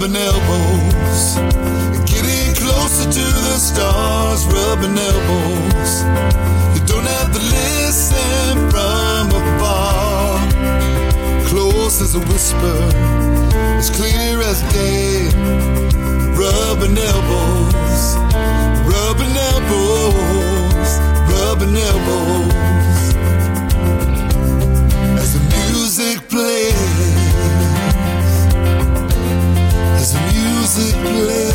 rubbing elbows, getting closer to the stars, rubbing elbows. You don't have to listen from afar. Close as a whisper, as clear as day. Rubbing elbows, rubbing elbows, rubbing elbows. place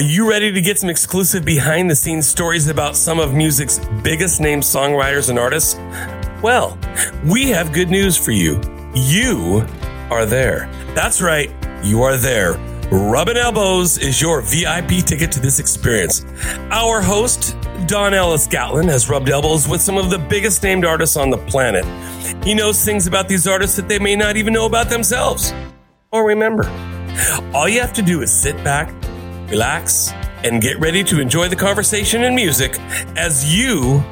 Are you ready to get some exclusive behind the scenes stories about some of music's biggest named songwriters and artists? Well, we have good news for you. You are there. That's right, you are there. Rubbing Elbows is your VIP ticket to this experience. Our host, Don Ellis Gatlin, has rubbed elbows with some of the biggest named artists on the planet. He knows things about these artists that they may not even know about themselves or remember. All you have to do is sit back, relax, and get ready to enjoy the conversation and music as you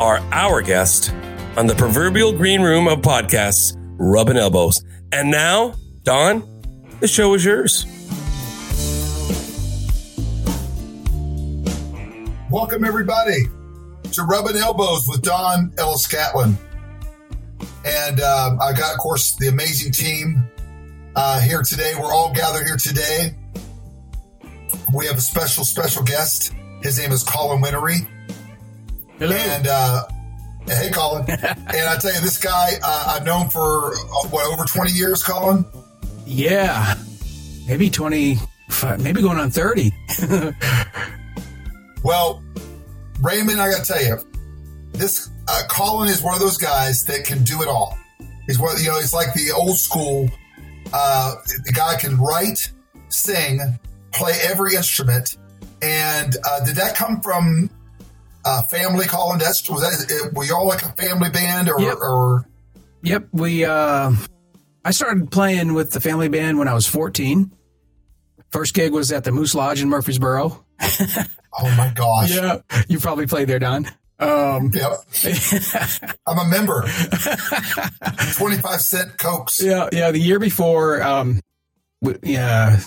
are our guest on the proverbial green room of podcasts, Rubbing Elbows. And now, Don, the show is yours. Welcome, everybody, to Rubbing Elbows with Don Ellis Gatlin. And um, I got, of course, the amazing team uh, here today. We're all gathered here today. We have a special, special guest. His name is Colin Whinnery. Hello. And uh, hey, Colin. and I tell you, this guy uh, I've known for uh, what over twenty years. Colin. yeah, maybe twenty, maybe going on thirty. Well, Raymond, I got to tell you, this uh, Colin is one of those guys that can do it all. He's one, you know, it's like the old school. Uh, the guy can write, sing, play every instrument. And uh, did that come from uh, family, Colin? That's was that? Were y'all like a family band, or, Yep. or Yep, we. uh I started playing with the family band when I was fourteen. First gig was at the Moose Lodge in Murfreesboro. oh my gosh, Yeah, you probably played there, Don. Um, Yep. I'm a member. Twenty five cent cokes. yeah, yeah. The year before, um, w- yeah.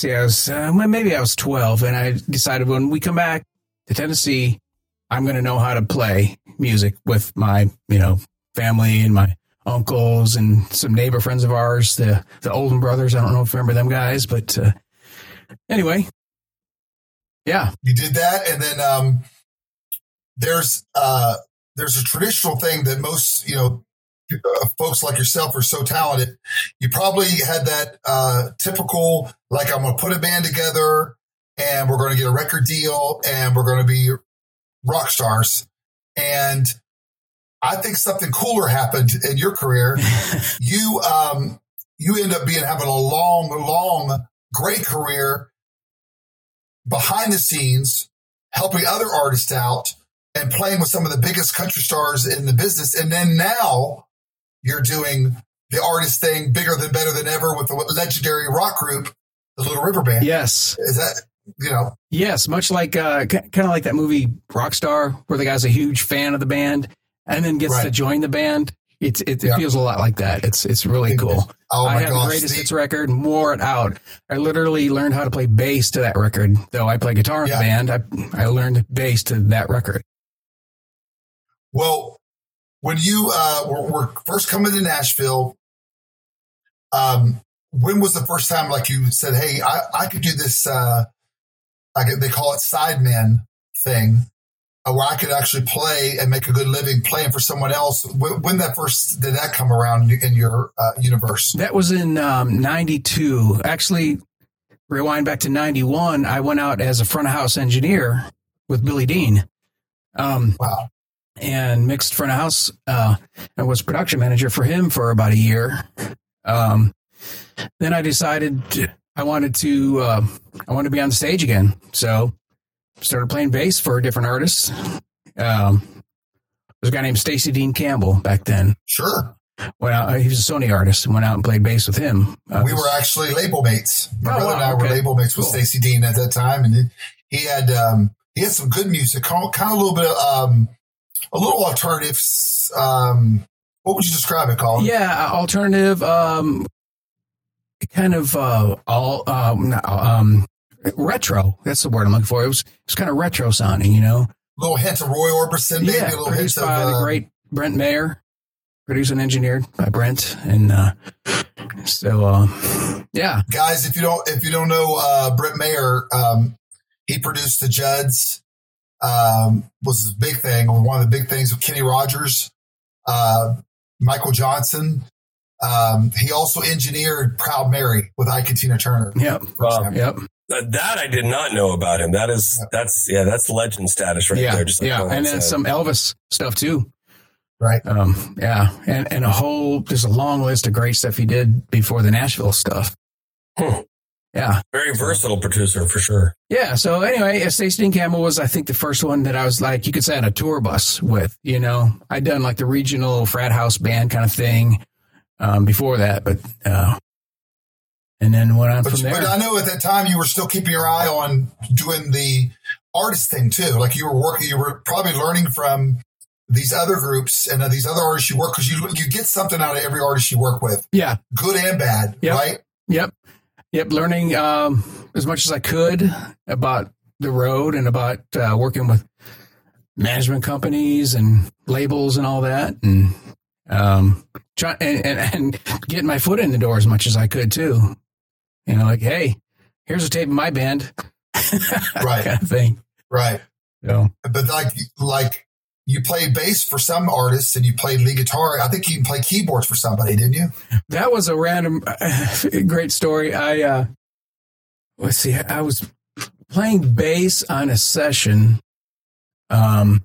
See, I was uh, maybe I was twelve, and I decided when we come back to Tennessee, I'm going to know how to play music with my, you know, family and my uncles and some neighbor friends of ours, the the Olden brothers. I don't know if you remember them guys, but uh, anyway, yeah, you did that and then um there's uh there's a traditional thing that most you know uh, folks like yourself are so talented. You probably had that uh typical like i'm gonna put a band together and we're gonna get a record deal and we're gonna be rock stars. And i think something cooler happened in your career. You um you end up being having a long long great career behind the scenes, helping other artists out and playing with some of the biggest country stars in the business. And then now you're doing the artist thing bigger than better than ever with the legendary rock group, the Little River Band. yes, Is that, you know, yes, much like uh, kind of like that movie Rockstar, where the guy's a huge fan of the band and then gets to join the band. It's it, it Yeah. feels a lot like that. It's it's really cool. oh I my have the greatest the- hits record, more it out. I literally learned how to play bass to that record. Though I play guitar in Yeah. the band, I I learned bass to that record. Well, when you uh, were, were first coming to Nashville, um, when was the first time like you said, "Hey, I, I could do this"? Uh, I could, they call it sidemen thing, uh, where I could actually play and make a good living playing for someone else. When, when that first did that come around in your uh, universe? That was in um, '92. Actually, rewind back to '91. I went out as a front of house engineer with Billy Dean. Um, Wow, and mixed front of house. Uh, I was production manager for him for about a year. Um, then I decided I wanted to uh, I wanted to be on the stage again, so started playing bass for different artists. Um, there's a guy named Stacy Dean Campbell back then. sure. Out, he was a Sony artist and went out and played bass with him. Uh, we were actually label mates. My Oh, brother and I wow, were label mates with Cool. Stacy Dean at that time, and he had um, he had some good music, kind of, kind of a little bit of um, a little alternatives. Um, what would you describe it, Colin? yeah, uh, alternative, um, kind of uh, all um, um, retro. That's the word I'm looking for. It was it was kind of retro sounding, you know. A little hint of Roy Orbison, maybe yeah, a little hint of by the uh, great Brent Maher, produced and engineered by Brent, and uh, so uh, yeah, guys. If you don't if you don't know uh, Brent Maher, um, he produced the Judds. Um, was his big thing. One of the big things with Kenny Rogers, uh, Michael Johnson. Um, he also engineered Proud Mary with Ike and Tina Turner. yep, Wow. yep. Uh, that I did not know about him. That is that's yeah, that's legend status right yeah, there. Just like yeah, and then said. some Elvis stuff too. Right. Um, yeah, and and a whole there's a long list of great stuff he did before the Nashville stuff. Hmm. Yeah, very versatile producer for sure. yeah. So anyway, Stacy Dean Campbell was I think the first one that I was like you could say on a tour bus with. You know, I'd done like the regional frat house band kind of thing um, before that, but uh, and then went on But, from but. I know at that time you were still keeping your eye on doing the artist thing too. Like you were working, you were probably learning from these other groups and uh, these other artists you work because you you get something out of every artist you work with, Yeah, good and bad, Yep. right? Yep. Yep. Learning um, as much as I could about the road and about uh, working with management companies and labels and all that. And, um, try, and, and, and getting my foot in the door as much as I could too. You know, like, hey, here's a tape of my band. Right. kind of thing. Right. So, But like like you played bass for some artists and you played lead guitar. I think you can play keyboards for somebody, didn't you? that was a random great story i uh let's see i was playing bass on a session um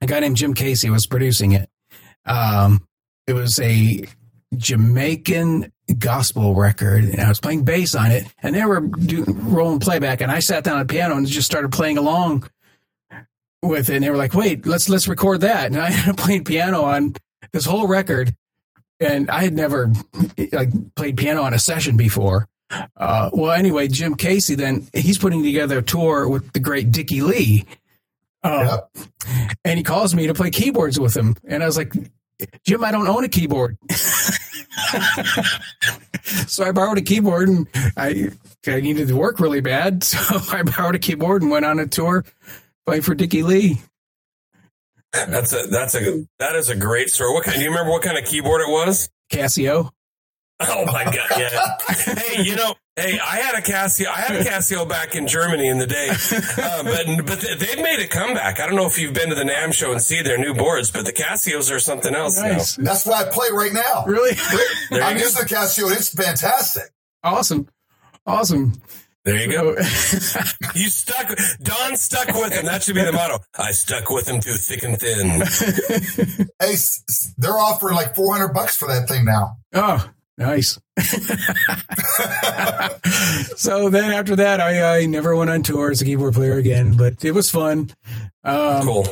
a guy named jim casey was producing it um it was a jamaican gospel record and i was playing bass on it and they were doing rolling playback and i sat down at the piano and just started playing along with it and they were like wait let's let's record that. And i ended up playing piano on this whole record and I had never like played piano on a session before. Uh, well, anyway, Jim Casey then he's putting together a tour with the great Dickie Lee, uh, and he calls me to play keyboards with him, and I was like, Jim, I don't own a keyboard, so I borrowed a keyboard, and I I needed to work really bad, so I borrowed a keyboard and went on a tour playing for Dickie Lee. That's a that's a that is a great story. What kind? Do you remember what kind of keyboard it was? Casio. Oh my god! Yeah. hey, you know, hey, I had a Casio. I had a Casio back in Germany in the day, uh, but but they've made a comeback. I don't know if you've been to the NAMM show and see their new boards, but the Casios are something else Nice. That's what I play right now. Really? I'm using the Casio. and It's fantastic. awesome. Awesome. Now. There you go. You stuck. Don stuck with him. That should be the motto. I stuck with him through thick and thin. Hey, s- s- they're offering like 400 bucks for that thing now. oh, nice. so then after that, I, I never went on tour as a keyboard player again, but it was fun. Um, Cool.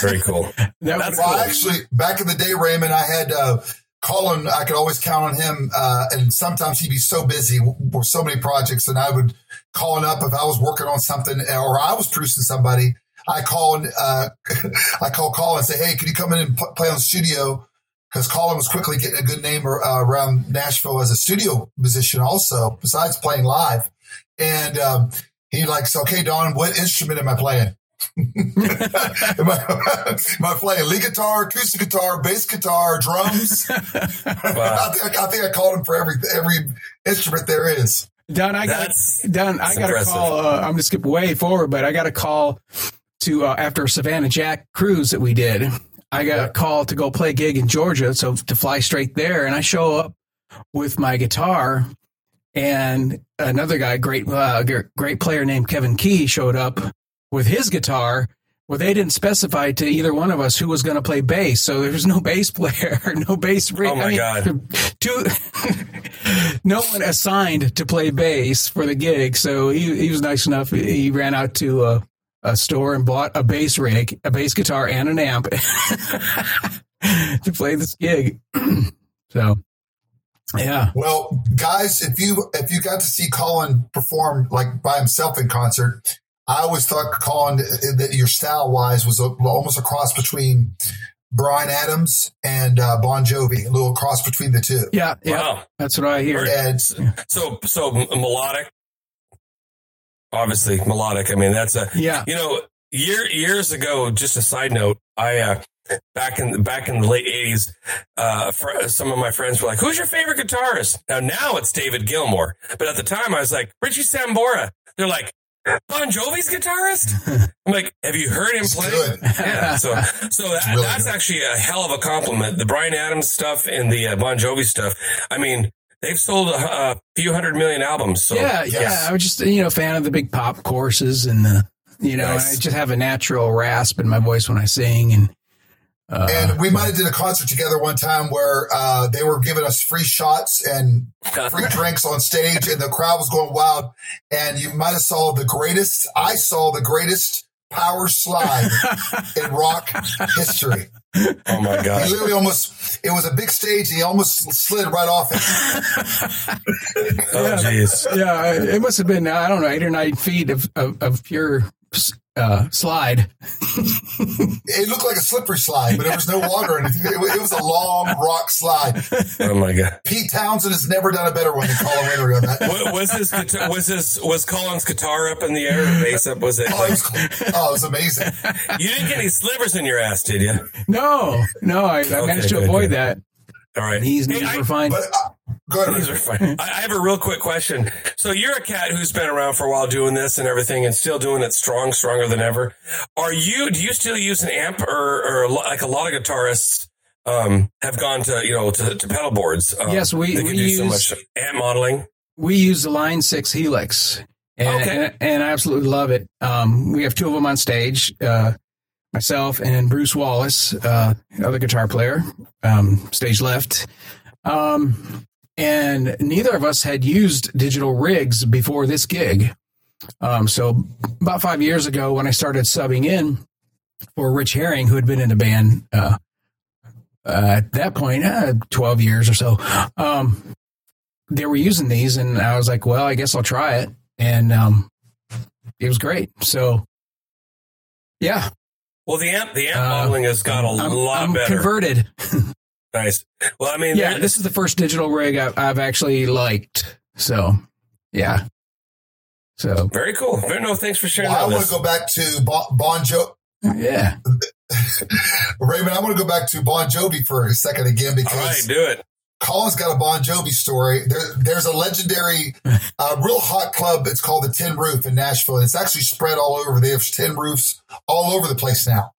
Very cool. That That's was Well, cool. actually, back in the day, Raymond, I had uh, Colin. I could always count on him, uh, and sometimes he'd be so busy with so many projects, and I would call him up if I was working on something or I was producing somebody. I called, uh, I called Colin and say, "Hey, can you come in and p- play on the studio?" Because Colin was quickly getting a good name uh, around Nashville as a studio musician, also besides playing live. And um, he like, so, okay, Don, what instrument am I playing? Am, I, am I playing lead guitar, acoustic guitar, bass guitar, drums? I, think, I think I called him for every every instrument there is. Don, I got Don, I that's got a call. Uh, I'm going to skip way forward, but I got a call to uh, after a Savannah Jack cruise that we did. I got a call to go play a gig in Georgia, so to fly straight there, and I show up with my guitar, and another guy, great uh, great player named Kevin Key, showed up with his guitar. Well, they didn't specify to either one of us who was going to play bass, so there was no bass player, no bass. Oh my God. Two, no one assigned to play bass for the gig, so he he was nice enough. He ran out to a, a store and bought a bass rig, a bass guitar, and an amp to play this gig. so, yeah, Well, guys, if you if you got to see Colin perform like by himself in concert, I always thought Colin that your style wise was a, almost a cross between Bryan Adams and uh, Bon Jovi, a little cross between the two. yeah, yeah. wow. That's what I hear. And So so melodic. Obviously melodic. I mean that's a Yeah, you know year years ago. Just a side note. I uh, back in back in the late eighties, uh, fr- some of my friends were like, "Who's your favorite guitarist?" Now now it's David Gilmour, but at the time I was like Richie Sambora. They're like. Bon Jovi's guitarist? I'm like, have you heard him it's play? good. Yeah, so so that, really that's good. actually a hell of a compliment. The Bryan Adams stuff and the uh, Bon Jovi stuff. I mean, they've sold a, a few hundred million albums. So yeah, yes. yeah. I was just you know a fan of the big pop courses and the you know Nice. I just have a natural rasp in my voice when I sing and uh, And we might have did a concert together one time where uh, they were giving us free shots and free drinks on stage, and the crowd was going wild. And you might have saw the greatest. I saw the greatest power slide in rock history. Oh my god! He literally almost. It was a big stage, and he almost slid right off it. Oh jeez. yeah, it must have been I don't know eight or nine feet of of, of pure uh, slide. It looked like a slippery slide, but there was no water or anything. It was, it was a long rock slide. Oh my god. Pete Townshend has never done a better one than Colin Whinnery on that. Wa- Was this was this was Colin's guitar up in the air? The bass up? Was it? Oh, it was, oh, it was amazing. You didn't get any slivers in your ass, did you? No, no, I, I managed to good, avoid good. that. All right. Knees, Hey, knees I- fine. But uh, go ahead. These are fine. I I have a real quick question. So you're a cat who's been around for a while doing this and everything and still doing it strong, stronger than ever. Are you, do you still use an amp or, or like a lot of guitarists, um, have gone to, you know, to, to pedal boards? Um, Yes, we- we do so use- much amp modeling. we use the Line Six Helix, and Okay. and, and I absolutely love it. Um, we have two of them on stage, uh, myself and Bruce Wallace, uh, other guitar player, um, stage left. Um, and neither of us had used digital rigs before this gig. Um, so about five years ago, when I started subbing in for Rich Herring, who had been in the band uh, uh, at that point, uh, twelve years or so, um, they were using these, and I was like, "Well, I guess I'll try it," and um, it was great. So, yeah, Well, the amp, the amp Uh, modeling has got a I'm, lot I'm better. converted. nice. Well, I mean, yeah, there- this is the first digital rig I've, I've actually liked. So, yeah. So, very cool. Very, no, thanks for sharing Well, I want to go back to Bon, bon Jo- yeah. Raymond. I want to go back to Bon Jovi for a second again All right, because do it. Colin's got a Bon Jovi story. There, there's a legendary, uh, real hot club. It's called the Tin Roof in Nashville. It's actually spread all over. They have tin roofs all over the place now,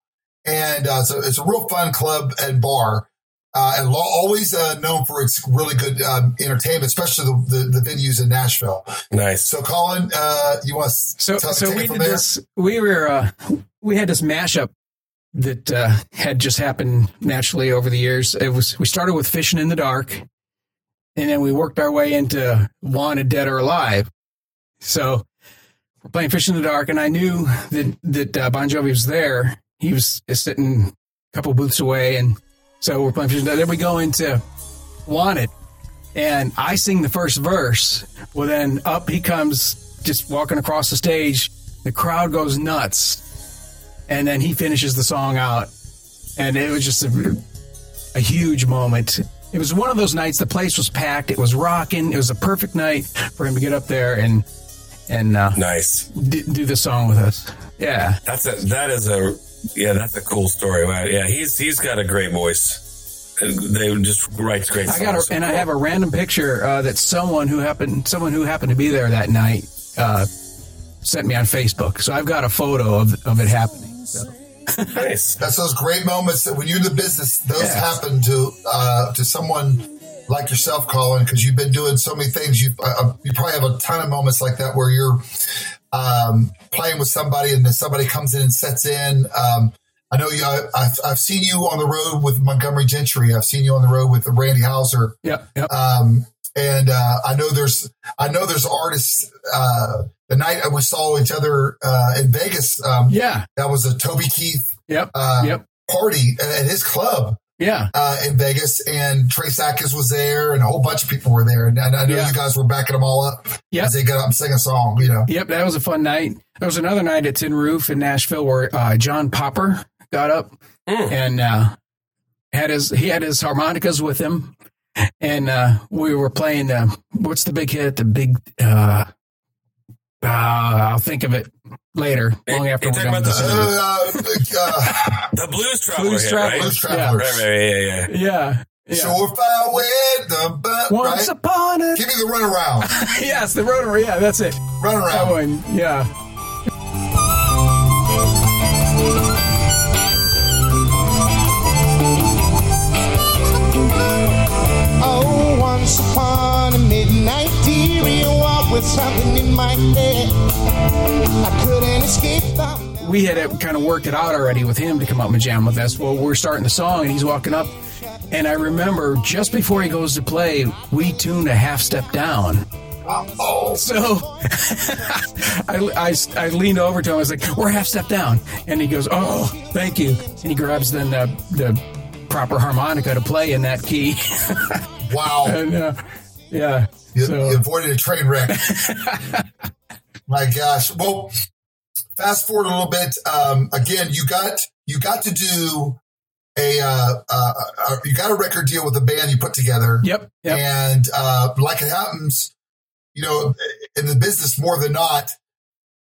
and uh, so it's a real fun club and bar. Uh, and lo- always uh, known for its really good um, entertainment, especially the, the, the venues in Nashville. Nice. So, Colin, uh, you want to So, tell, so we from did there? this. We were, uh, we had this mashup that uh, had just happened naturally over the years. It was we started with fishing in the dark, and then we worked our way into wanted dead or alive. So we're playing fishing in the dark, and I knew that that uh, Bon Jovi was there. He was sitting a couple booths away, and so we're playing fishing. in the dark. Then we go into wanted, and I sing the first verse. Well, then up he comes, just walking across the stage. The crowd goes nuts, and then he finishes the song out, and it was just a, a huge moment. It was one of those nights. The place was packed. It was rocking. It was a perfect night for him to get up there and and uh, Nice. d- do the song with us. Yeah, That's a that is a yeah that's a cool story. Wow. Yeah, he's he's got a great voice. They just writes great. Songs. I got a, and I have a random picture uh, that someone who happened someone who happened to be there that night uh, sent me on Facebook. So I've got a photo of of it happening. So. nice. That's those great moments that when you're in the business, those Yeah. happen to uh, to someone like yourself, Colin, because you've been doing so many things. You uh, you probably have a ton of moments like that where you're um, playing with somebody and then somebody comes in and sets in. Um, I know you. I, I've, I've seen you on the road with Montgomery Gentry. I've seen you on the road with Randy Houser. Yep, yep. Um, and uh, I know there's I know there's artists. Uh, the night we saw each other uh, in Vegas, um, yeah, that was a Toby Keith yep, uh, yep, party at his club yeah. uh, in Vegas, and Trace Adkins was there, and a whole bunch of people were there, and, and I know Yeah. you guys were backing them all up Yep. as they got up and sing a song. You know, Yep, that was a fun night. There was another night at Tin Roof in Nashville where uh, John Popper got up Mm. and uh, had his he had his harmonicas with him, and uh, we were playing. Uh, what's the big hit? The big. Uh, uh, I'll think of it later, long You- after we're talking done. about with uh, uh, uh, The Blues Traveler. Blues hit, Traveler. Right? Blues Right, Travelers. right, yeah, yeah, yeah. yeah, yeah. Surefire with the butt, Once right? upon a Give me the runaround, yes, the rotary. Yeah, that's it. Runaround. That runaround. one. Yeah. Once upon a something in my head. I couldn't escape the we had it kind of worked it out already with him to come up and jam with us. Well, we're starting the song, and he's walking up, and I remember just before he goes to play, we tuned a half step down. Oh, So I, I, I leaned over to him. I was like, "We're half step down," and he goes, "Oh, thank you." And he grabs then the, the proper harmonica to play in that key. wow. and uh, yeah, You, so you avoided a train wreck. My gosh. Well, fast forward a little bit. Um, again, you got you got to do a uh, uh, uh, you got a record deal with the band you put together, yep, yep, and uh, like it happens, you know, in the business more than not,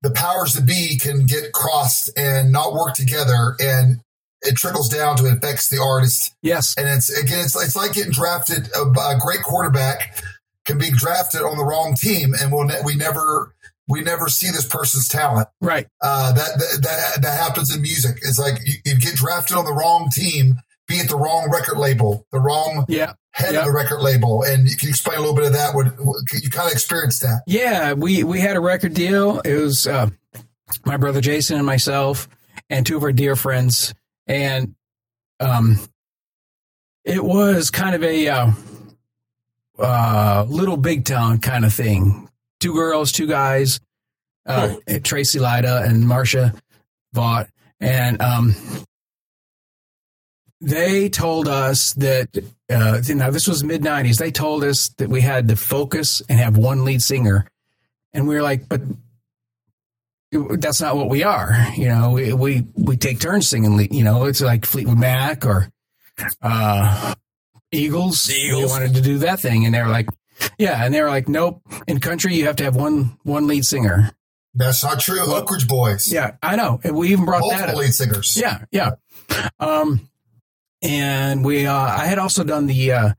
the powers that be can get crossed and not work together, and it trickles down to it affects the artist yes, and it's again, it's, it's like getting drafted. A, a great quarterback can be drafted on the wrong team, and we'll ne- we never we never see this person's talent. right, Uh, that, that that that happens in music. It's like you, you get drafted on the wrong team, be it the wrong record label, the wrong yeah. head Yep. of the record label, and you can explain a little bit of that. What, what you kind of experienced that? Yeah, we we had a record deal. It was uh, my brother Jason and myself, and two of our dear friends, and um, it was kind of a uh, uh, little big town kind of thing. Two girls, two guys, uh, Tracy Lida and Marcia Vaught, and um, they told us that uh, now this was mid '90s. They told us that we had to focus and have one lead singer, and we were like, but that's not what we are. You know, we we, we take turns singing. You know, it's like Fleetwood Mac or uh, Eagles. The Eagles. We wanted to do that thing, and they were like, yeah, and they were like, nope. In country, you have to have one one lead singer. That's not true. Oak Ridge Boys, Yeah, I know. And we even brought that multiple up. lead singers. Yeah, yeah. Um, and we, uh, I had also done the uh,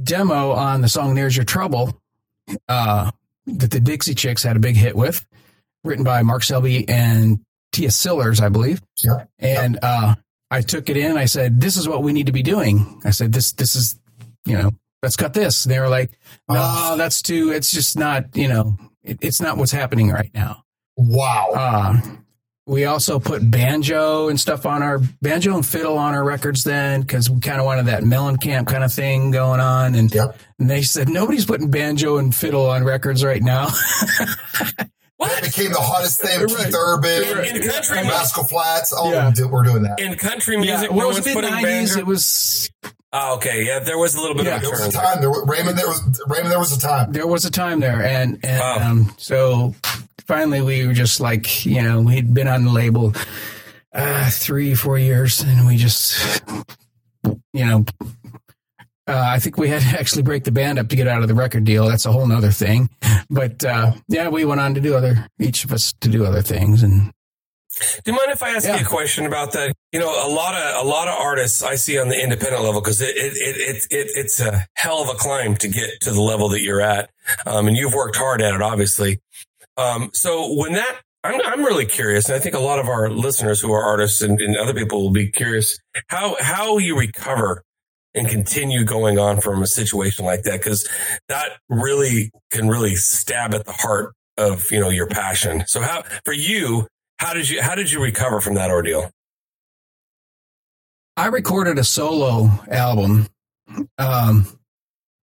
demo on the song "There's Your Trouble" uh, that the Dixie Chicks had a big hit with, written by Mark Selby and Tia Sillers, I believe. Yeah. And uh, I took it in. I said, "This is what we need to be doing." I said, "This, this is, you know, let's cut this." And they were like, "No, Oh. that's too. It's just not, you know, it, it's not what's happening right now." Wow. Uh, we also put banjo and stuff on our banjo and fiddle on our records then because we kind of wanted that Mellencamp kind of thing going on. And, Yep. and they said nobody's putting banjo and fiddle on records right now. That What? became the hottest thing. with Right. Keith Urban, In, in country, Rascal Flatts. Oh, Yeah. of them do, we're doing that. in country music, well, no it was one's mid putting nineties. It was Oh, okay, yeah, there was a little bit Yeah. of a There was a time. There was, Raymond. There was Raymond. There was a time. there was a time there, and and Wow. um, so finally we were just like you know we'd been on the label uh, three four years, and we just you know. Uh, I think we had to actually break the band up to get out of the record deal. That's a whole nother thing. But uh, yeah, we went on to do other, each of us to do other things. And Do you mind if I ask Yeah. you a question about that? You know, a lot of a lot of artists I see on the independent level because it, it, it, it, it it's a hell of a climb to get to the level that you're at, um, and you've worked hard at it, obviously. Um, so when that, I'm I'm really curious, and I think a lot of our listeners who are artists and, and other people will be curious how how you recover and continue going on from a situation like that because that really can really stab at the heart of you know your passion. So how for you how did you how did you recover from that ordeal? I recorded a solo album, um,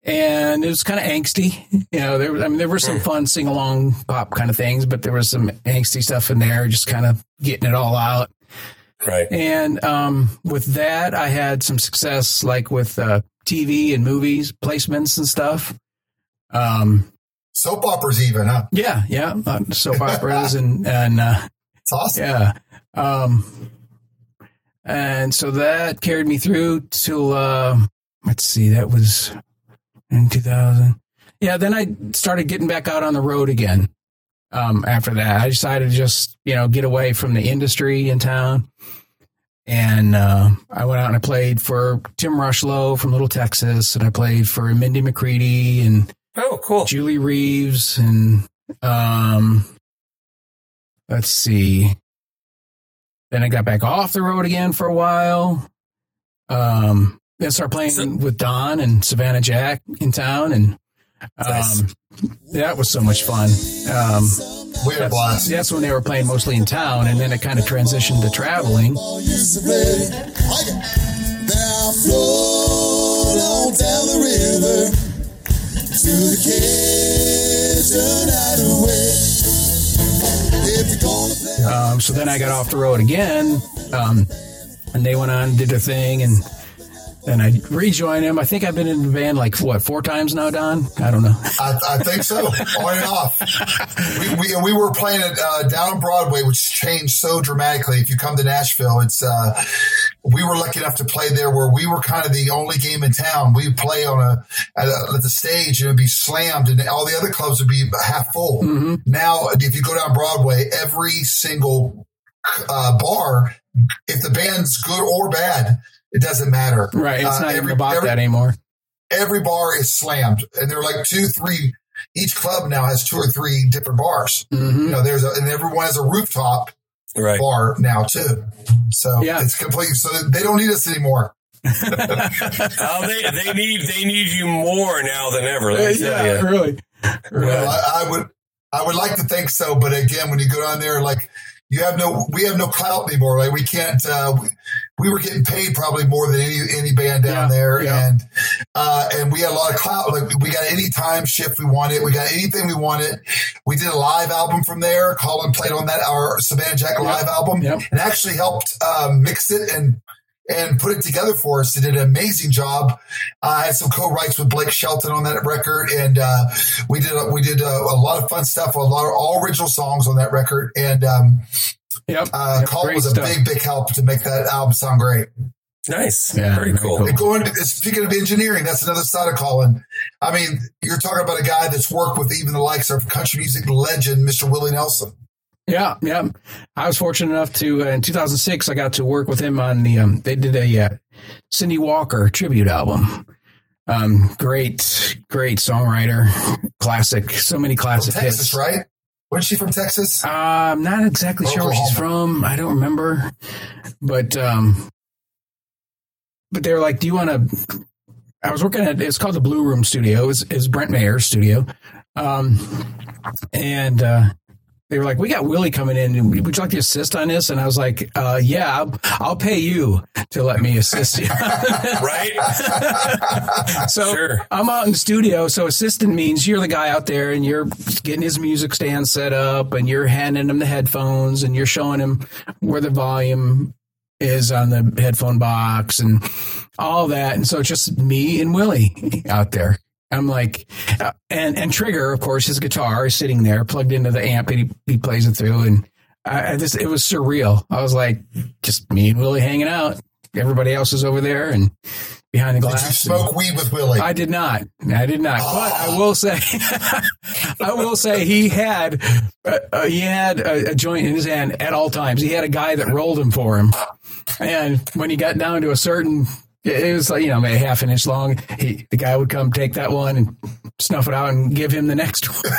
and it was kind of angsty. You know, there I mean there were some fun sing along pop kind of things, but there was some angsty stuff in there, just kind of getting it all out. Right. And um, with that, I had some success, like with uh, TV and movies placements and stuff. Um, Soap operas, even, huh? yeah, yeah, uh, soap operas and and uh, It's awesome. yeah. Um, and so that carried me through till uh, let's see, that was in 2000. Yeah, then I started getting back out on the road again. Um, after that, I decided to just you know get away from the industry in town, and uh, I went out and I played for Tim Rushlow from Little Texas, and I played for Mindy McCready and Oh, cool. Julie Reeves and um let's see. Then I got back off the road again for a while. Um then started playing So- with Don and Savannah Jack in town and. Um, that was so much fun. Um, We had a blast. that's when they were playing mostly in town, and then it kind of transitioned to traveling. Now float on down the river to the Cajun hideaway. If you're gonna play. Um, so then I got off the road again, um, and they went on and did their thing, and then I rejoined him. I think I've been in the band like what four times now, Don. I don't know. I, I think so, on and off. We, we, we were playing it uh, down Broadway, which changed so dramatically. If you come to Nashville, it's uh, we were lucky enough to play there where we were kind of the only game in town. We'd play on a at, a, at the stage and it'd be slammed, and all the other clubs would be half full. Now, if you go down Broadway, every single uh, bar, if the band's good or bad, it doesn't matter. Right, it's Uh, not even every- about every- that anymore. every bar is slammed and they're like two three each club now has two or three different bars hmm you know there's a and everyone has a rooftop Right. bar now too so Yeah. it's complete so they don't need us anymore Oh, they, they need they need you more now than ever. Let me tell yeah, you. really. well I, I would i would like to think so but again when you go down there like you have no we have no clout anymore like we can't uh we, we were getting paid probably more than any any band down Yeah, there. Yeah. and uh and we had a lot of clout. Like we got any time shift we wanted. We got anything we wanted. We did a live album from there. Colin played on that our savannah jack live album Yep. and actually helped uh, mix it and and put it together for us. They did an amazing job. Uh, I had some co-writes with Blake Shelton on that record, and uh, we did a, we did a, a lot of fun stuff. A lot of all original songs on that record, and um, Yep. uh, Yep, Colin was a stuff. big big help to make that album sound great. Nice. Yeah, very very cool. cool. And going to, speaking of engineering, that's another side of Colin. I mean, you're talking about a guy that's worked with even the likes of country music legend, Mr. Willie Nelson. Yeah, yeah. I was fortunate enough to uh, in 2006. I got to work with him on the. Um, they did a uh, Cindy Walker tribute album. Um, great, great songwriter, classic. So many classic Texas, hits. right? Wasn't she from Texas? Uh, I'm not exactly sure where she's from. I don't remember, but um, but they were like, "Do you want to?" I was working at it's called the Blue Room Studio. It's, it's Brent Maher's studio, um, and uh, they were like, "We got Willie coming in. Would you like to assist on this?" And I was like, uh, "Yeah, I'll, I'll pay you to let me assist you." Right? so Sure. I'm out in the studio. So assistant means you're the guy out there and you're getting his music stand set up and you're handing him the headphones and you're showing him where the volume is on the headphone box and all that. And so it's just me and Willie out there. I'm like, uh, and and Trigger, of course, his guitar is sitting there plugged into the amp and he, he plays it through. And I, I just, it was surreal. I was like, just me and Willie hanging out. Everybody else is over there and behind the Did glass. you and- smoke weed with Willie? I did not. I did not. But I will say, I will say he had uh, uh, he had a, a joint in his hand at all times. He had a guy that rolled him for him, and when he got down to a certain, it was like you know maybe half an inch long. He the guy would come take that one and snuff it out and give him the next one.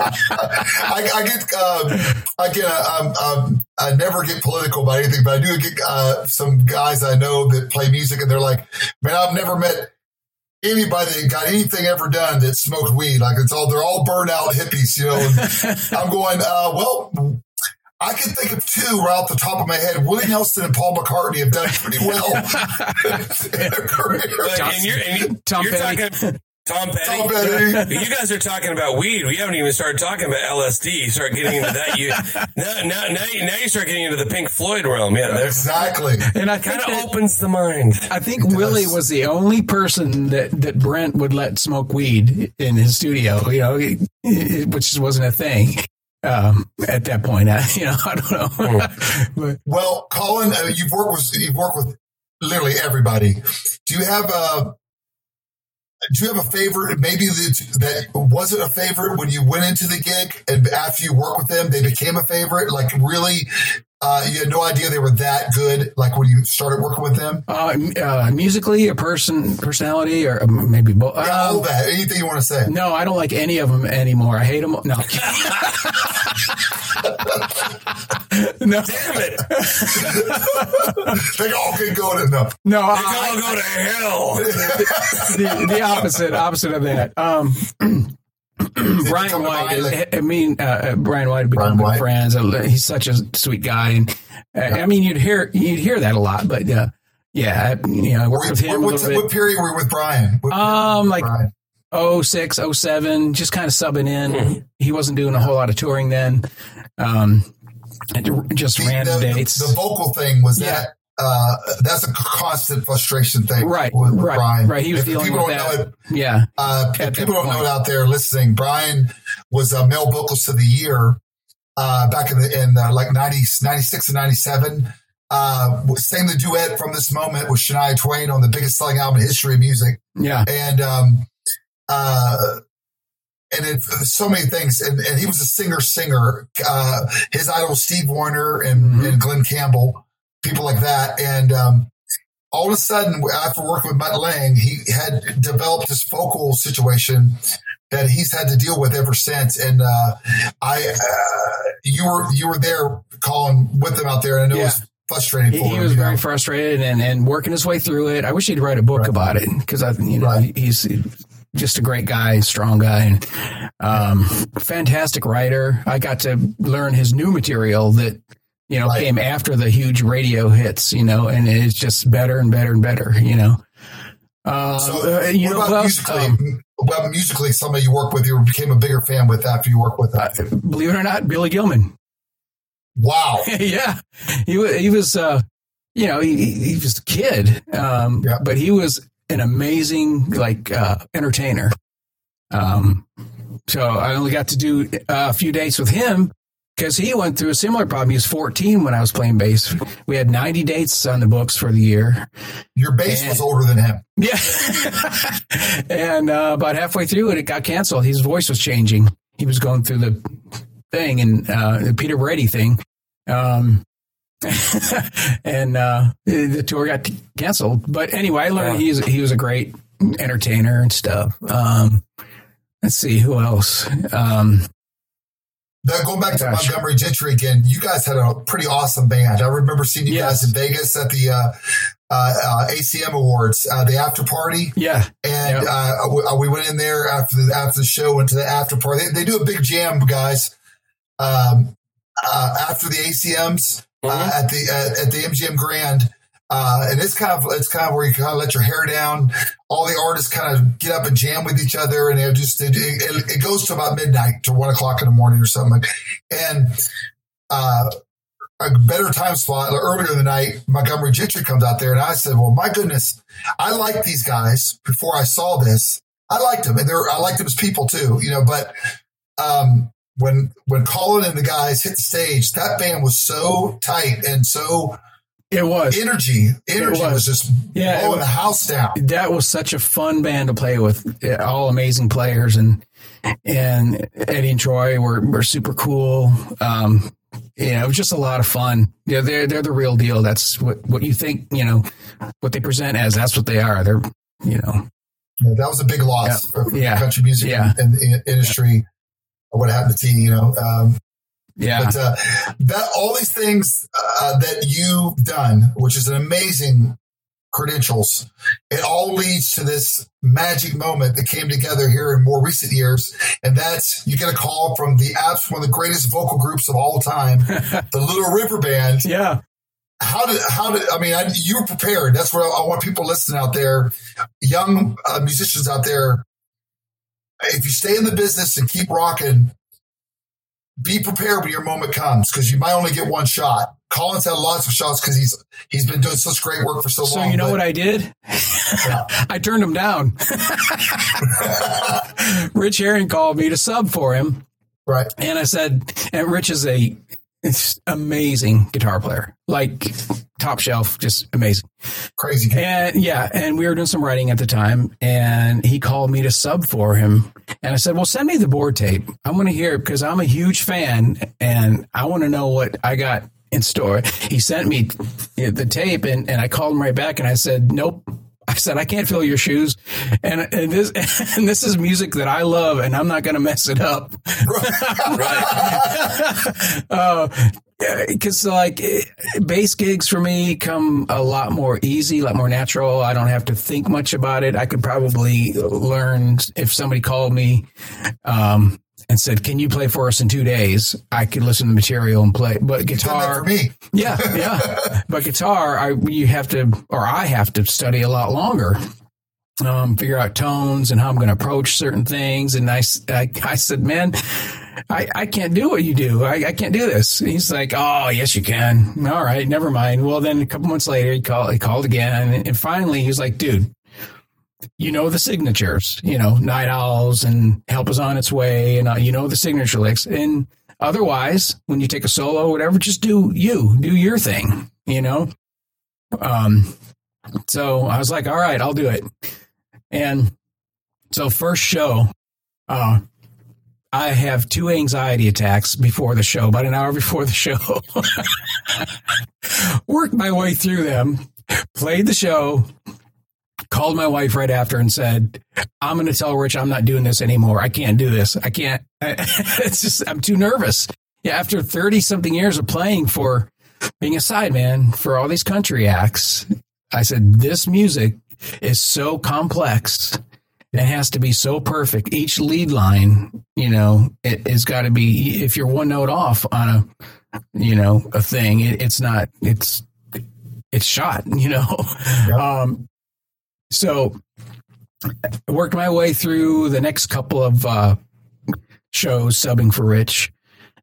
I, I get, um, I get, uh, um, um, I never get political about anything, but I do get uh, some guys I know that play music, and they're like, "Man, I've never met anybody that got anything ever done that smoked weed. Like it's all they're all burnout hippies, you know." And I'm going, uh, well. I can think of two right off the top of my head. Willie Nelson and Paul McCartney have done pretty well in their career. But- and you're, and you, Tom you're talking Tom Petty. Tom Petty. You guys are talking about weed. We haven't even started talking about LSD. You start getting into that. You now, now, now, you, now you start getting into the Pink Floyd realm. Yeah, that Exactly. And I kind of opens the mind. I think Willie was the only person that, that Brent would let smoke weed in his studio, you know, it- it- which wasn't a thing um, at that point. I, you know, I don't know. but, Well, Colin, uh, you've worked with you've worked with literally everybody. Do you have a do you have a favorite? Maybe that that wasn't a favorite when you went into the gig, and after you work with them, they became a favorite. Like really, Uh, you had no idea they were that good. Like when you started working with them. Uh, uh, musically, a person, personality, or um, maybe both. Yeah, all that. Anything you want to say? no, I don't like any of them anymore. I hate them. No, no, Damn it! they all can go to no. no. They I, all go to hell. the, the opposite, opposite of that. Um, Bryan White. Is, I mean, uh, uh, Bryan White. have become Brian good friends. He's such a sweet guy, and uh, I mean, you'd hear you'd hear that a lot. But uh, yeah, I, you know, I worked with him what, what period were you with Bryan? What Um, like Bryan? 06, 07, just kind of subbing in. He wasn't doing a whole lot of touring then. Um, just The- random the, dates. The vocal thing was Yeah. that. Uh, that's a constant frustration thing, Right, With, with right, Bryan, right. He was If dealing people with don't that. Know it, yeah. uh, if people don't know point. it out there listening. Bryan was a male vocalist of the year uh, back in the in the, like 90, 96 and ninety seven. Uh, sang the duet from this moment with Shania Twain on the biggest selling album in history of music. Yeah. and um, uh, and it, so many things. And, and he was a singer, singer. Uh, his idol Steve Wariner and, Mhm. and Glen Campbell, people like that. And um, all of a sudden, after working with Mutt Lange, he had developed this vocal situation that he's had to deal with ever since. And uh, I, uh, you were you were there calling with him out there, and I know it was frustrating he him. was very know? frustrated and, and working his way through it. I wish he'd write a book Right. about it because I, you know, Right. he's just a great guy, strong guy, and um, fantastic writer. I got to learn his new material that you know Right. came after the huge radio hits, you know, and it's just better and better and better, you know. Uh, So, uh, you what know, about well, musically? um, well, musically, somebody you work with, you became a bigger fan with after you worked with them. uh, believe it or not, Billy Gilman. wow. yeah, he was. He was. Uh, you know, he, he was a kid, um, Yeah. but he was an amazing like uh, entertainer. Um, so I only got to do a few dates with him because he went through a similar problem. He was 14 when I was playing bass. We had 90 dates on the books for the year. Your bass was older than him. Yeah, and uh, about halfway through it, it got canceled. His voice was changing. He was going through the thing and uh, the Peter Brady thing. Um, and uh, the the tour got canceled. But anyway, I learned he's he was a great entertainer and stuff. Um, let's see who else. Um, Now, going back to Gosh. Montgomery Gentry again, you guys had a pretty awesome band. I remember seeing you Yes. guys in Vegas at the uh, uh, uh, ACM Awards, uh, the after party. yeah, And Yep. uh, we, we went in there after the, after the show, went to the after party. They, they do a big jam, guys, um, uh, after the ACMs uh, Mhm. at the at the MGM Grand. Uh, and it's kind of it's kind of where you kind of let your hair down. All the artists kind of get up and jam with each other, and it just it, it, it goes to about midnight to one o'clock in the morning or something. And uh, a better time slot earlier in the night, Montgomery Gentry comes out there, and I said, "Well, my goodness, I liked these guys before I saw this. I liked them, and they're I liked them as people too, you know. But um, when when Colin and the guys hit the stage, that band was so tight and so it was. energy, energy was. was. just Yeah, blowing was- the house down. that was such a fun band to play with. All amazing players, and and Eddie and Troy were were super cool. Um, yeah, it was just a lot of fun. Yeah, they're they're the real deal. That's what what you think. You know, what they present as. That's what they are. They're you know. Yeah, that was a big loss Yeah. for, for Yeah. country music Yeah. and, and the industry. What happened to T, you know? Um, Yeah, But uh, that all these things uh, that you've done, which is an amazing credentials, it all leads to this magic moment that came together here in more recent years, and that's you get a call from the apps one of the greatest vocal groups of all time, the Little River Band. yeah, How did how did I mean? I, you were prepared. That's what I, I want people listening out there, young uh, musicians out there. If you stay in the business and keep rocking, be prepared when your moment comes because you might only get one shot. Colin's had lots of shots because he's he's been doing such great work for so, So long. So you know what I did? I turned him down. Rich Herring called me to sub for him. right? And I said, and Rich is a it's amazing guitar player, like top shelf, just amazing. Crazy. And yeah, and we were doing some writing at the time, and he called me to sub for him. And I said, "Well, send me the board tape. I want to hear it because I'm a huge fan, and I want to know what I got in store. He sent me the tape, and, and I called him right back, and I said, "Nope." I said, "I can't fill your shoes," and, and this and this is music that I love, and I'm not going to mess it up. right? Because like eh, bass gigs for me come a lot more easy, a lot more natural. I don't have to think much about it. I could probably learn if somebody called me. Um, and said, "Can you play for us in two days?" I could listen to the material and play. But guitar, for me. yeah, yeah. But guitar, I you have to, or I have to study a lot longer. Um, figure out tones and how I'm going to approach certain things. And I, said, man, I, I can't do what you do. I, I can't do this. And he's like, oh, yes, you can. All right, never mind. Well, then a couple months later, he called, he called again. And, and finally, he was like, dude, you know the signatures, you know, Night Owls and Help is on its way, and uh, you know the signature licks. And otherwise, when you take a solo whatever, just do you, do your thing, you know. Um, so I was like, all right, I'll do it. And so first show, uh, I have two anxiety attacks before the show, about an hour before the show. Worked my way through them, played the show, called my wife right after and said, I'm going to tell Rich I'm not doing this anymore. I can't do this. I can't. it's just, I'm too nervous. Yeah. After 30 something years of playing for being a sideman for all these country acts, I said, this music is so complex. It has to be so perfect. Each lead line, you know, it has got to be, if you're one note off on a, you know, a thing, it, it's not, it's, it's shot, you know? Um, so I worked my way through the next couple of uh, shows subbing for Rich.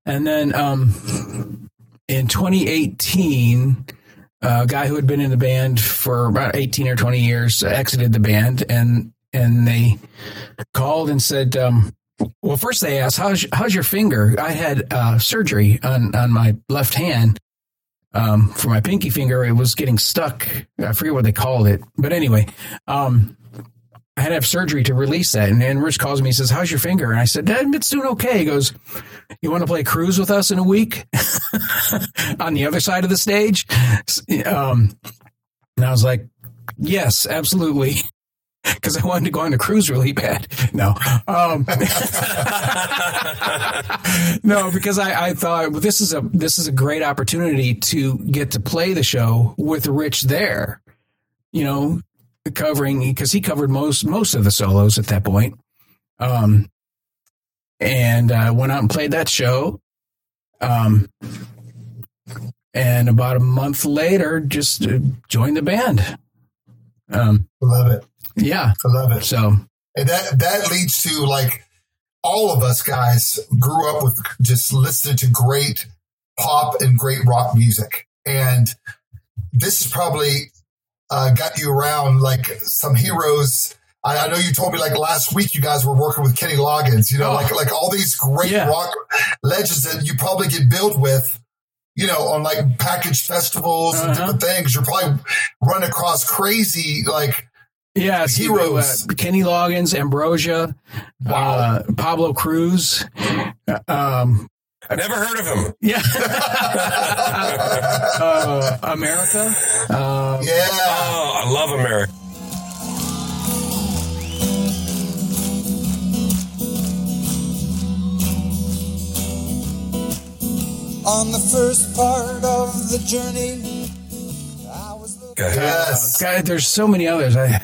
And then um, in 2018, a guy who had been in the band for about 18 or 20 years exited the band and and they called and said um, well first they asked how's how's your finger i had uh, surgery on on my left hand um, for my pinky finger it was getting stuck i forget what they called it but anyway um, I had to have surgery to release that. And then Rich calls me and says, How's your finger? And I said, it's doing okay. He goes, You want to play cruise with us in a week on the other side of the stage? Um, and I was like, Yes, absolutely. Because I wanted to go on a cruise really bad. No. Um, no, because I, I thought well, this is a this is a great opportunity to get to play the show with Rich there. You know, covering because he covered most most of the solos at that point. Um, and I went out and played that show. Um, and about a month later, just uh, joined the band. Um, I love it. yeah, I love it. so And that that leads to like all of us guys grew up with just listening to great pop and great rock music. And this has probably uh, got you around like some heroes. I, I know you told me like last week you guys were working with Kenny Loggins, you know, Oh. like like all these great Yeah. rock legends that you probably get billed with, you know, on like package festivals and Uh-huh. different things. You're probably run across crazy like yeah, see, Heroes. uh, Kenny Loggins, Ambrosia, uh, Pablo Cruise. Um, I've never heard of him. yeah, uh, America. Um, yeah. Oh, I love America. On the first part of the journey, I was looking. Yes. God, there's so many others. I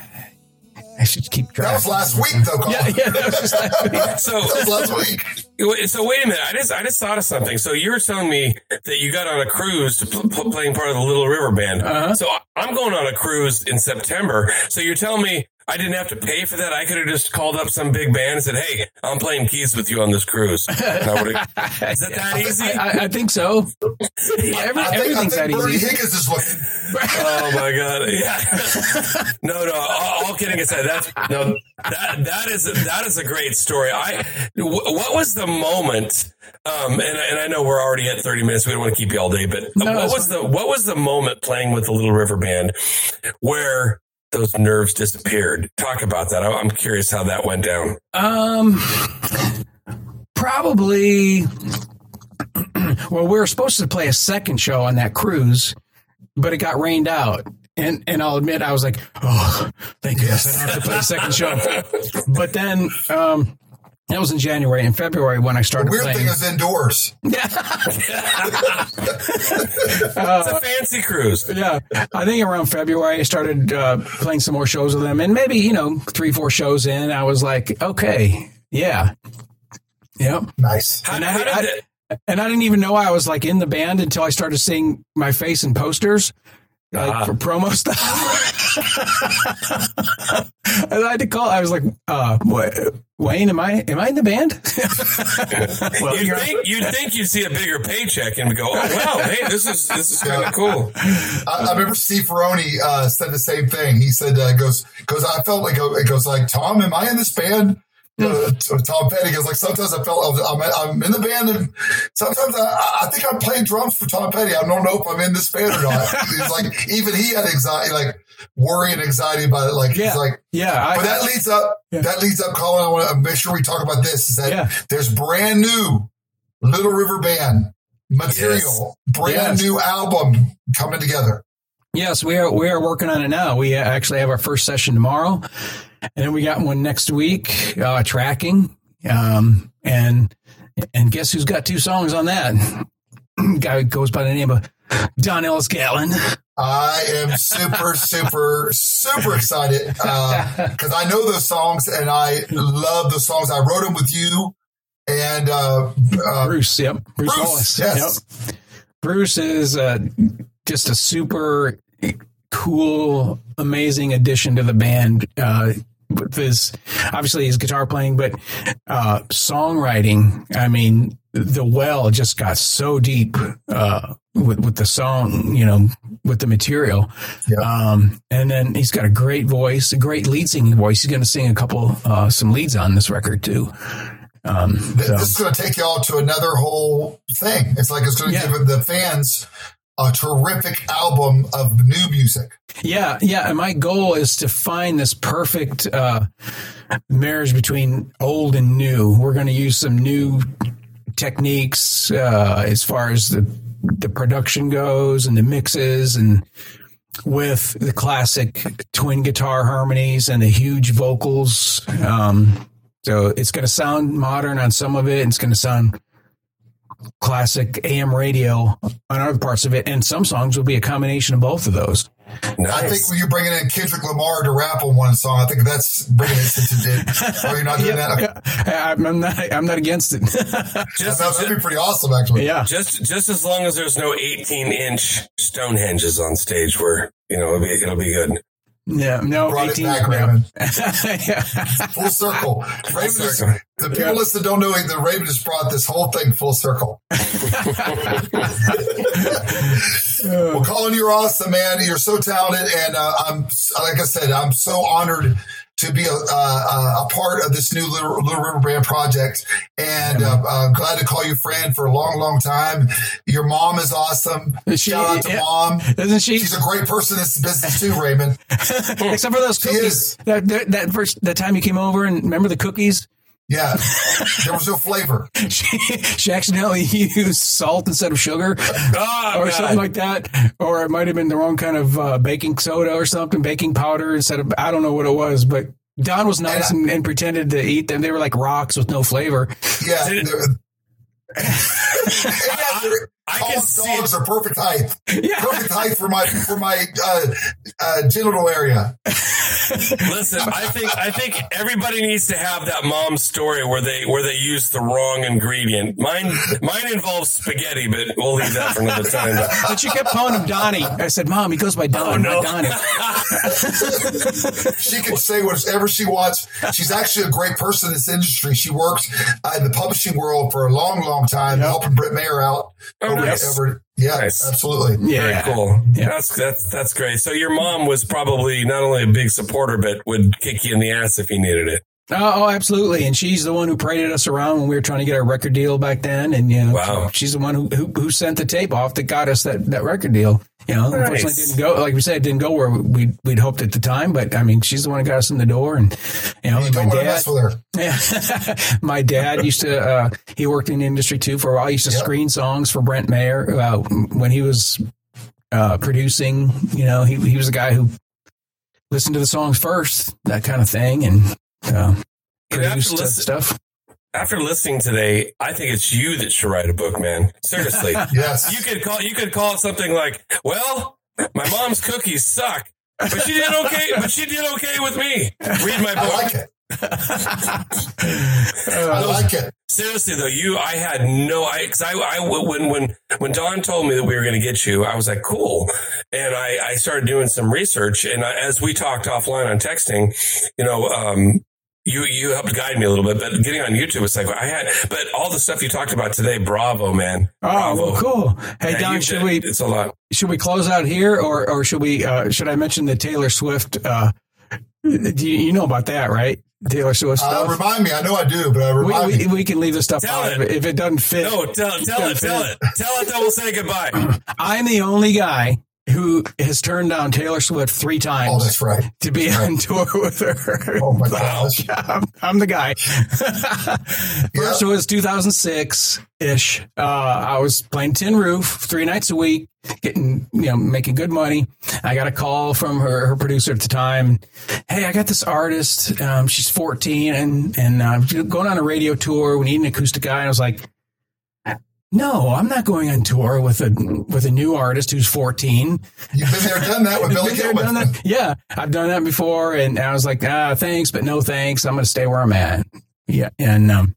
I should keep track. That was last week though, Colin. Yeah, yeah, that was just last week. So, That was last week. Wait, So wait a minute. I just I just thought of something. So you were telling me that you got on a cruise to pl- pl- playing part of the Little River Band. Uh-huh. So I'm going on a cruise in September. So you're telling me I didn't have to pay for that? I could have just called up some big band and said, "Hey, I'm playing keys with you on this cruise." And I would've- Is that that easy? I, I think so. Every, I think, I everything's think that Bernie easy. Higgins is looking. Oh my god! Yeah. no, no. All, all kidding aside, that's no. That that is that is a great story. I. What was the moment? Um, and and I know we're already at thirty minutes. We don't want to keep you all day, but No, what it's was the what was the moment playing with the Little River Band where those nerves disappeared? Talk about that. I'm curious how that went down. Um, probably Well, we were supposed to play a second show on that cruise, but it got rained out. And and I'll admit I was like, oh, thank goodness I don't have to play a second show. But then um, that was in January. In February when I started playing. the Weird playing. thing is indoors. Yeah. It's a fancy cruise. yeah, I think around February I started uh, playing some more shows with them, and maybe you know three four shows in, I was like, okay, yeah, yep. Nice. And I- how did I- And I didn't even know I was like in the band until I started seeing my face in posters, like Ah. for promo stuff. and I had to call. I was like, uh, what, Wayne, am I am I in the band? well, you'd think you'd think you'd see a bigger paycheck and go, oh wow, hey, this is this is kind of cool. I, I remember Steve Ferrone uh, said the same thing. He said, uh, "goes goes." I felt like it goes like Tom. Am I in this band? T- Tom Petty goes like sometimes I felt I'm, I'm in the band and sometimes I, I think I'm playing drums for Tom Petty. I don't know if I'm in this band or not. He's like even he had anxiety, like worry and anxiety about it. Like Yeah. he's like, yeah, I, but that leads up. Yeah. That leads up, Colin. I want to make sure we talk about this. Is that Yeah. there's brand new Little River Band material, brand Yes. new album coming together. Yes, we are. We are working on it now. We actually have our first session tomorrow, then we got one next week. Uh, tracking, um, and and guess who's got two songs on that? Guy goes by the name of Don Ellis Gatlin. I am super, super, super excited because I know those songs and I love those songs. I wrote them with you and uh, uh, Bruce, yep, Bruce, Bruce, Wallace. yes. Yep. Bruce is uh, just a super cool, amazing addition to the band. With his obviously his guitar playing, but uh, songwriting. I mean, the well just got so deep uh, with with the song, you know, with the material. Yeah. Um, and then he's got a great voice, a great lead singing voice. He's going to sing a couple uh, some leads on this record too. Um, so- this is going to take y'all to another whole thing. It's like it's going to Yeah. give the fans a terrific album of new music. Yeah, yeah. And my goal is to find this perfect uh, marriage between old and new. We're going to use some new techniques uh, as far as the the production goes and the mixes and with the classic twin guitar harmonies and the huge vocals. Um, so it's going to sound modern on some of it. And it's going to sound classic AM radio on other parts of it. And some songs will be a combination of both of those. Nice. I think when you're bringing in Kendrick Lamar to rap on one song, I think that's bringing it to it. Oh, you're not doing that? Okay. Yeah, I'm I'm not. I'm not against it. just, That would be pretty awesome, actually. yeah, just just as long as there's no 18 inch Stonehenges on stage, where you know it'll be it'll be good. Yeah. No, Brought 18. it back, yeah. Raymond. yeah. Full circle. Raven is- circle. the people listening don't know it, the Raven just brought this whole thing full circle. well, Colin, you're awesome, man. You're so talented, and uh, I'm like I said, I'm so honored to be a, uh, a part of this new Little, Little River Band project, and uh, uh, glad to call you friend for a long, long time. Your mom is awesome. Is she- Shout out to yeah. mom. Isn't she? She's a great person in this business too, Raymond. Except for those cookies. That, that that first that time you came over and remember the cookies? Yeah, there was no flavor. She she accidentally used salt instead of sugar, Oh, or God. something like that. Or it might have been the wrong kind of uh, baking soda or something, baking powder instead of I don't know what it was, but. Don was nice and, and pretended to eat them. They were like rocks with no flavor. Yeah. Did it- they're- I see dogs are perfect height. Yeah. Perfect height for my for my uh, uh, genital area. Listen, I think I think everybody needs to have that mom story where they where they use the wrong ingredient. Mine mine involves spaghetti, but we'll leave that for another time. But she kept calling him Donnie. I said, Mom, he goes by Don, Oh, no. Donnie. She can say whatever she wants. She's actually a great person in this industry. She works uh, in the publishing world for a long, long time, helping Brent Maher out. Oh, over, nice. over- yeah, Nice. absolutely. Very cool. That's that's that's great. So your mom was probably not only a big supporter, but would kick you in the ass if you needed it. Oh, oh, absolutely. And she's the one who paraded us around when we were trying to get our record deal back then. And you know, Wow. she's the one who, who who sent the tape off that got us that, that record deal. You know, unfortunately, Nice. it didn't go like we said, it didn't go where we we'd hoped at the time. But I mean, she's the one who got us in the door. And you know, You my dad, mess with her. yeah. my dad used to. Uh, he worked in the industry too for a while. He used to Yep. screen songs for Brent Maher uh, when he was uh, producing. You know, he he was the guy who listened to the songs first, that kind of thing, and uh, produced stuff. After listening today, I think it's you that should write a book, man. Seriously. Yes. you could call you could call it something like, "Well, my mom's cookies suck, but she did okay. But she did okay with me." Read my book." I book. like it. I like it. Seriously though, you, I had no, I, cause I, I, when, when, when Don told me that we were going to get you, I was like, cool. And I, I started doing some research and I, as we talked offline on texting, you know, um, you, you helped guide me a little bit, but getting on YouTube, it's like I had, but all the stuff you talked about today, bravo, man. Oh, well, cool. Hey, Yeah, Don, should did- we It's a lot. should we close out here, or or should we uh, should I mention the Taylor Swift? Uh, do you, you know about that, right? Taylor Swift Uh, remind me. I know I do, but uh, we, remind we, me. we can leave this stuff Tell out it. if it, if it doesn't fit. No, tell, tell it, tell it, tell it, then we'll say goodbye. I'm the only guy who has turned down Taylor Swift three times that's right. to be on tour with her. Oh my gosh. I'm, I'm the guy. First Yeah. was 2006 ish. Uh, I was playing Tin Roof three nights a week, getting, you know, making good money. I got a call from her, her producer at the time. Hey, I got this artist. Um, she's 14 and, and uh, going on a radio tour. We need an acoustic guy. And I was like, no, I'm not going on tour with a with a new artist who's 14. You've been there, done that with Billy Gilman. Yeah, I've done that before, and I was like, ah, thanks, but no thanks. I'm going to stay where I'm at. Yeah, and um,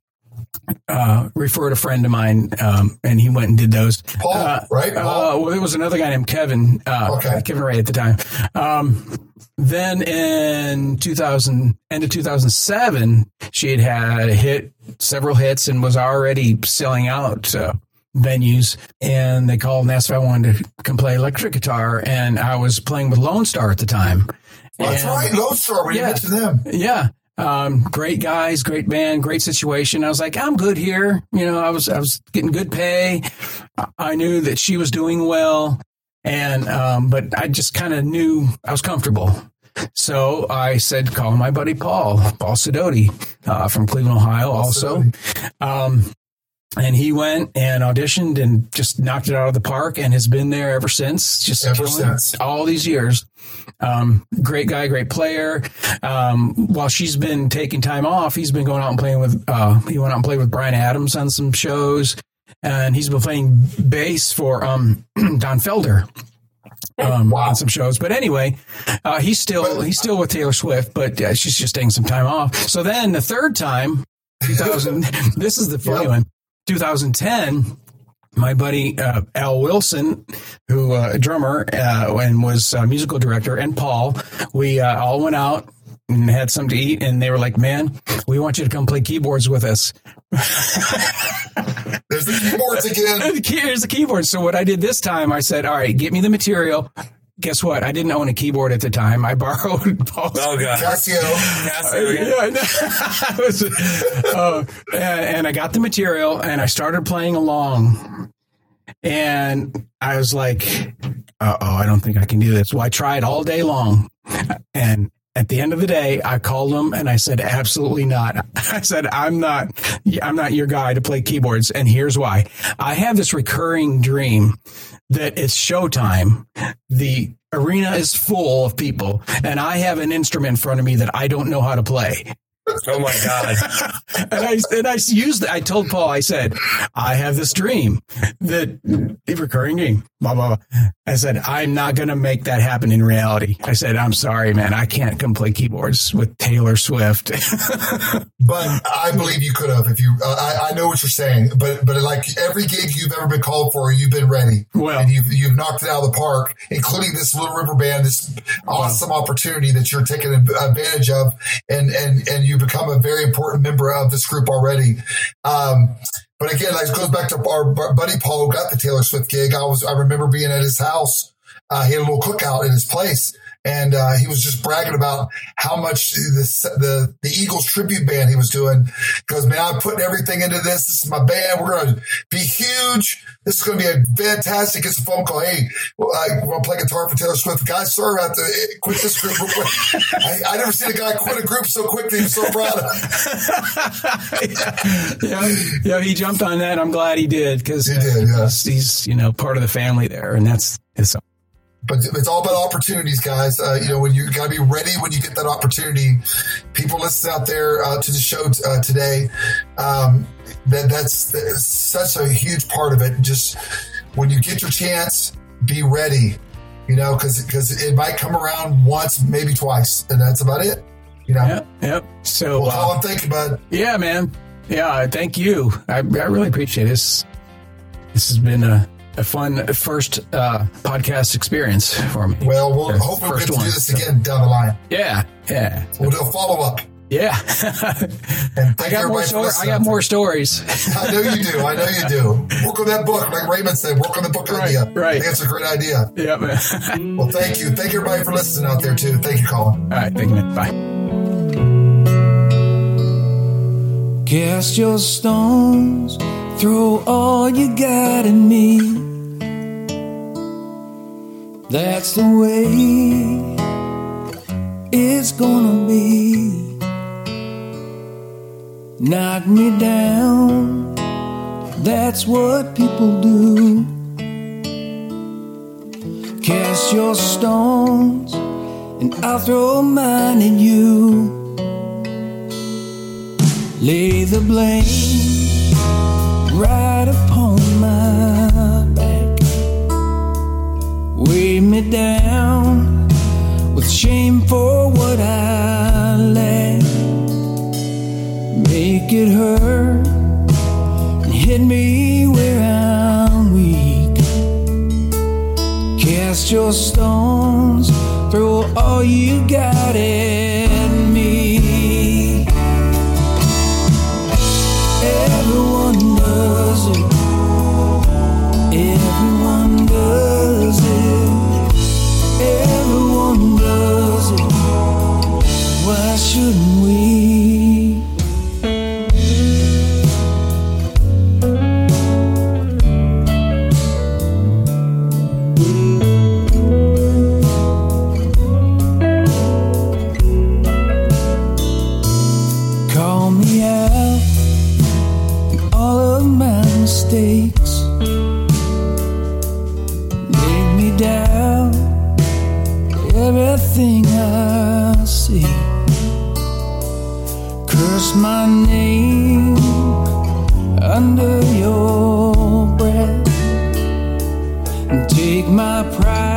uh, referred a friend of mine, um, and he went and did those. Paul, Uh, right? Uh, well, there was another guy named Kevin, uh, Okay. Kevin Ray at the time. Um, then in 2000, end of 2007, she had had a hit, several hits, and was already selling out uh, venues. And they called and asked if I wanted to come play electric guitar. And I was playing with Lonestar at the time. That's And- right. Lonestar. We Yeah. mentioned them. yeah. Um, great guys, great band, great situation. I was like, I'm good here. You know, I was, I was getting good pay. I- knew that she was doing well. And, um, but I just kind of knew I was comfortable. So I said, call my buddy Paul, Paul Sidoti, uh, from Cleveland, Ohio, also. Um, and he went and auditioned and just knocked it out of the park and has been there ever since. Just Ever since. all these years. Um, great guy, great player. Um, while she's been taking time off, he's been going out and playing with. Uh, he went out and played with Bryan Adams on some shows, and he's been playing bass for um, Don Felder. Um, Wow. on some shows, but anyway, uh, he's still he's still with Taylor Swift, but uh, she's just taking some time off. So then the third time, 2000. this is the funny Yep. one. 2010, my buddy uh, Al Wilson, who uh, a drummer uh, and was uh, musical director, and Paul, we uh, all went out and had something to eat, and they were like, "Man, we want you to come play keyboards with us." There's the keyboards again. Here's the keyboard. So what I did this time, I said, "All right, get me the material." Guess what? I didn't own a keyboard at the time. I borrowed Paul's Oh god, Casio. Casio yeah, I. I was, uh, and, and I got the material and I started playing along. And I was like, uh oh, I don't think I can do this. Well, I tried all day long. And at the end of the day, I called him and I said, absolutely not. I said, I'm not, I'm not your guy to play keyboards. And here's why I have this recurring dream that it's showtime. The arena is full of people and I have an instrument in front of me that I don't know how to play. Oh my god. And I, and I used, I told Paul, I said, I have this dream that a recurring dream, blah, blah, blah. I said, I'm not going to make that happen in reality. I said, I'm sorry, man. I can't come play keyboards with Taylor Swift. But I believe you could have if you. Uh, I, I know what you're saying, but but like every gig you've ever been called for, you've been ready. Well- and you've you've knocked it out of the park, including this Little River Band, this awesome opportunity that you're taking advantage of, and and and you become a very important member of this group already. Um, but again, it goes back to our buddy Paul who got the Taylor Swift gig. I was I remember being at his house. Uh, he had a little cookout in his place. And uh, he was just bragging about how much the, the the Eagles tribute band he was doing. Because man, I'm putting everything into this. This is my band. We're going to be huge. This is going to be a fantastic. It's a phone call. Hey, well, I want to play guitar for Taylor Swift. Guys, sorry, I have to eh, quit this group real quick. I, I never seen a guy quit a group so quickly. I'm so proud of. yeah, yeah, he jumped on that. I'm glad he did because He did, yeah. he's, he's, you know part of the family there, and that's it's but it's all about opportunities, guys. Uh, you know, when you got to be ready when you get that opportunity. People listen out there uh, to the show uh, today. Um, that that's, that's such a huge part of it. Just when you get your chance, be ready. You know, because because it might come around once, maybe twice, and that's about it. You know, yep, yep. So well, all uh, I'm thinking about. yeah, man, yeah. Thank you. I, I really appreciate this. This has been a, a fun first uh, podcast experience for me. Well, we'll Yeah, hopefully we'll first get to one, do this so- again down the line. Yeah, yeah, We'll do a follow up. yeah. And I thank got more everybody for stories. I got more stories. I know you do. I know you do. Work on that book, like Raymond said. Work on the book Right, idea. right. That's a great idea. yeah, man. Well, thank you. Thank everybody for listening out there too. Thank you, Colin. All right, thank you, man. Bye. Cast your stones, throw all you got at me. That's the way it's gonna be. Knock me down, that's what people do. Cast your stones, and I'll throw mine at you. Lay the blame right Weigh me down with shame for what I lack. Make it hurt and hit me where I'm weak. Cast your stones, throw all you got at everything I see. Curse my name under your breath. And take my pride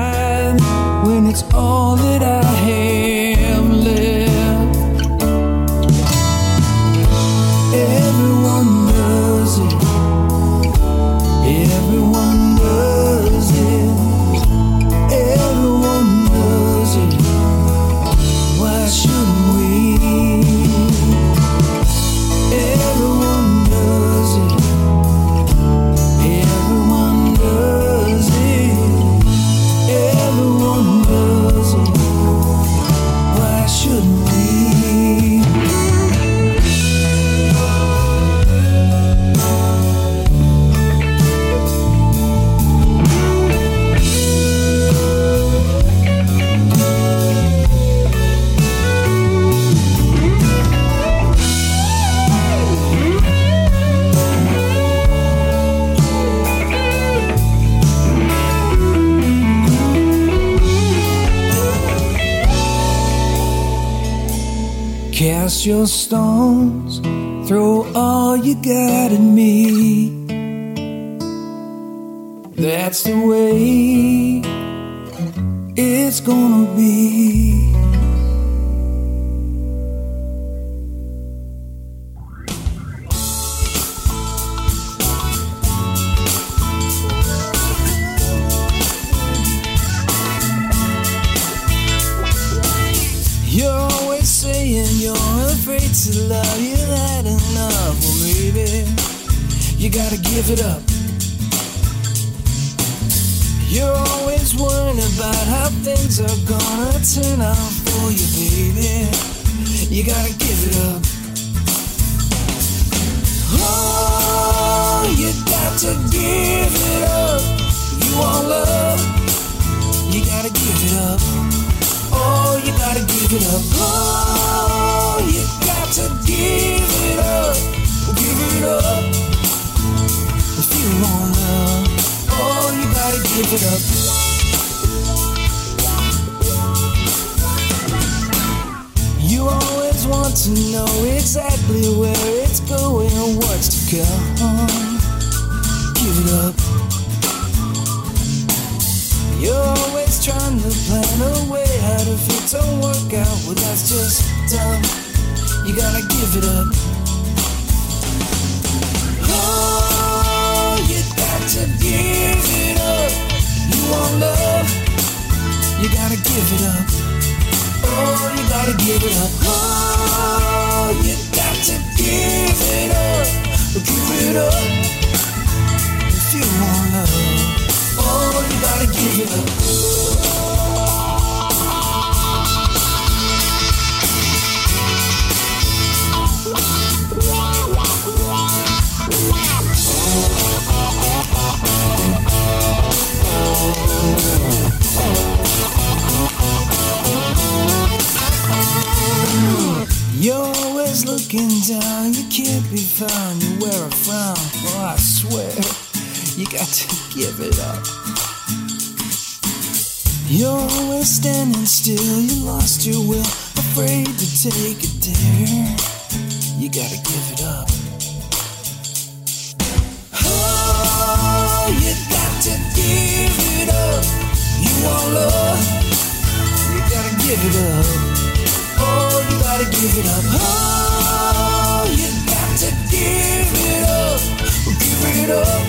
Your stones, throw all you got at me. That's the way it's gonna be. You gotta give it up. You're always worrying about how things are gonna turn out for you, baby. You gotta give it up. Oh, you got to give it up. You want love, you gotta give it up. Oh, you gotta give it up. Oh, you got to give it up. Give it up. You want love, oh, you gotta give it up. You always want to know exactly where it's going and what's to come. Give it up. You're always trying to plan a way out if it don't work out. Well, that's just dumb. You gotta give it up. Give it up. You want love, you gotta give it up. Oh, you gotta give it up. Oh, you got to give it up. Give it up. If you want love, oh, you gotta give it up. You're always looking down, you can't be found, you wear a frown. Oh, I swear, you got to give it up. You're always standing still, you lost your will, afraid to take a dare. You gotta give it up. Oh, you got to give it up. You want love, you gotta give it up. Gotta give it up. Oh, you got to give it up. Give it up.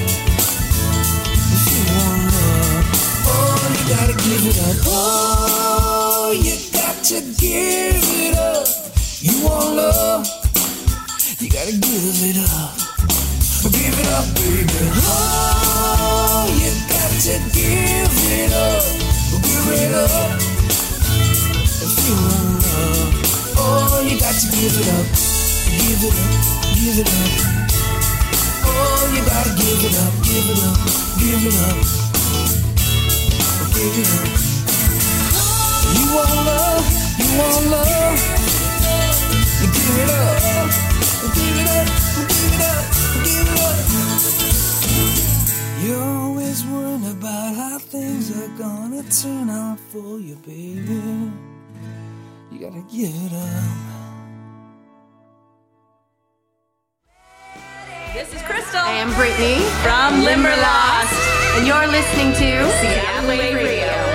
If you want love, oh, you gotta give it up. Oh, you got to give it up. You want love, you gotta give it up. Give it up, baby. Oh, you got to give it up. Give it up. If you want oh, you got to give it up. Give it up, give it up. Oh, you gotta give it up, give it up, give it up. Give it up. You want love, you want love. You give it up, give it up, give it up, give it up. You're always worried about how things are gonna turn out for you, baby. You gotta give it up. This is Crystal. I am Brittany from Limberlost. and you're listening to Seattle Radio.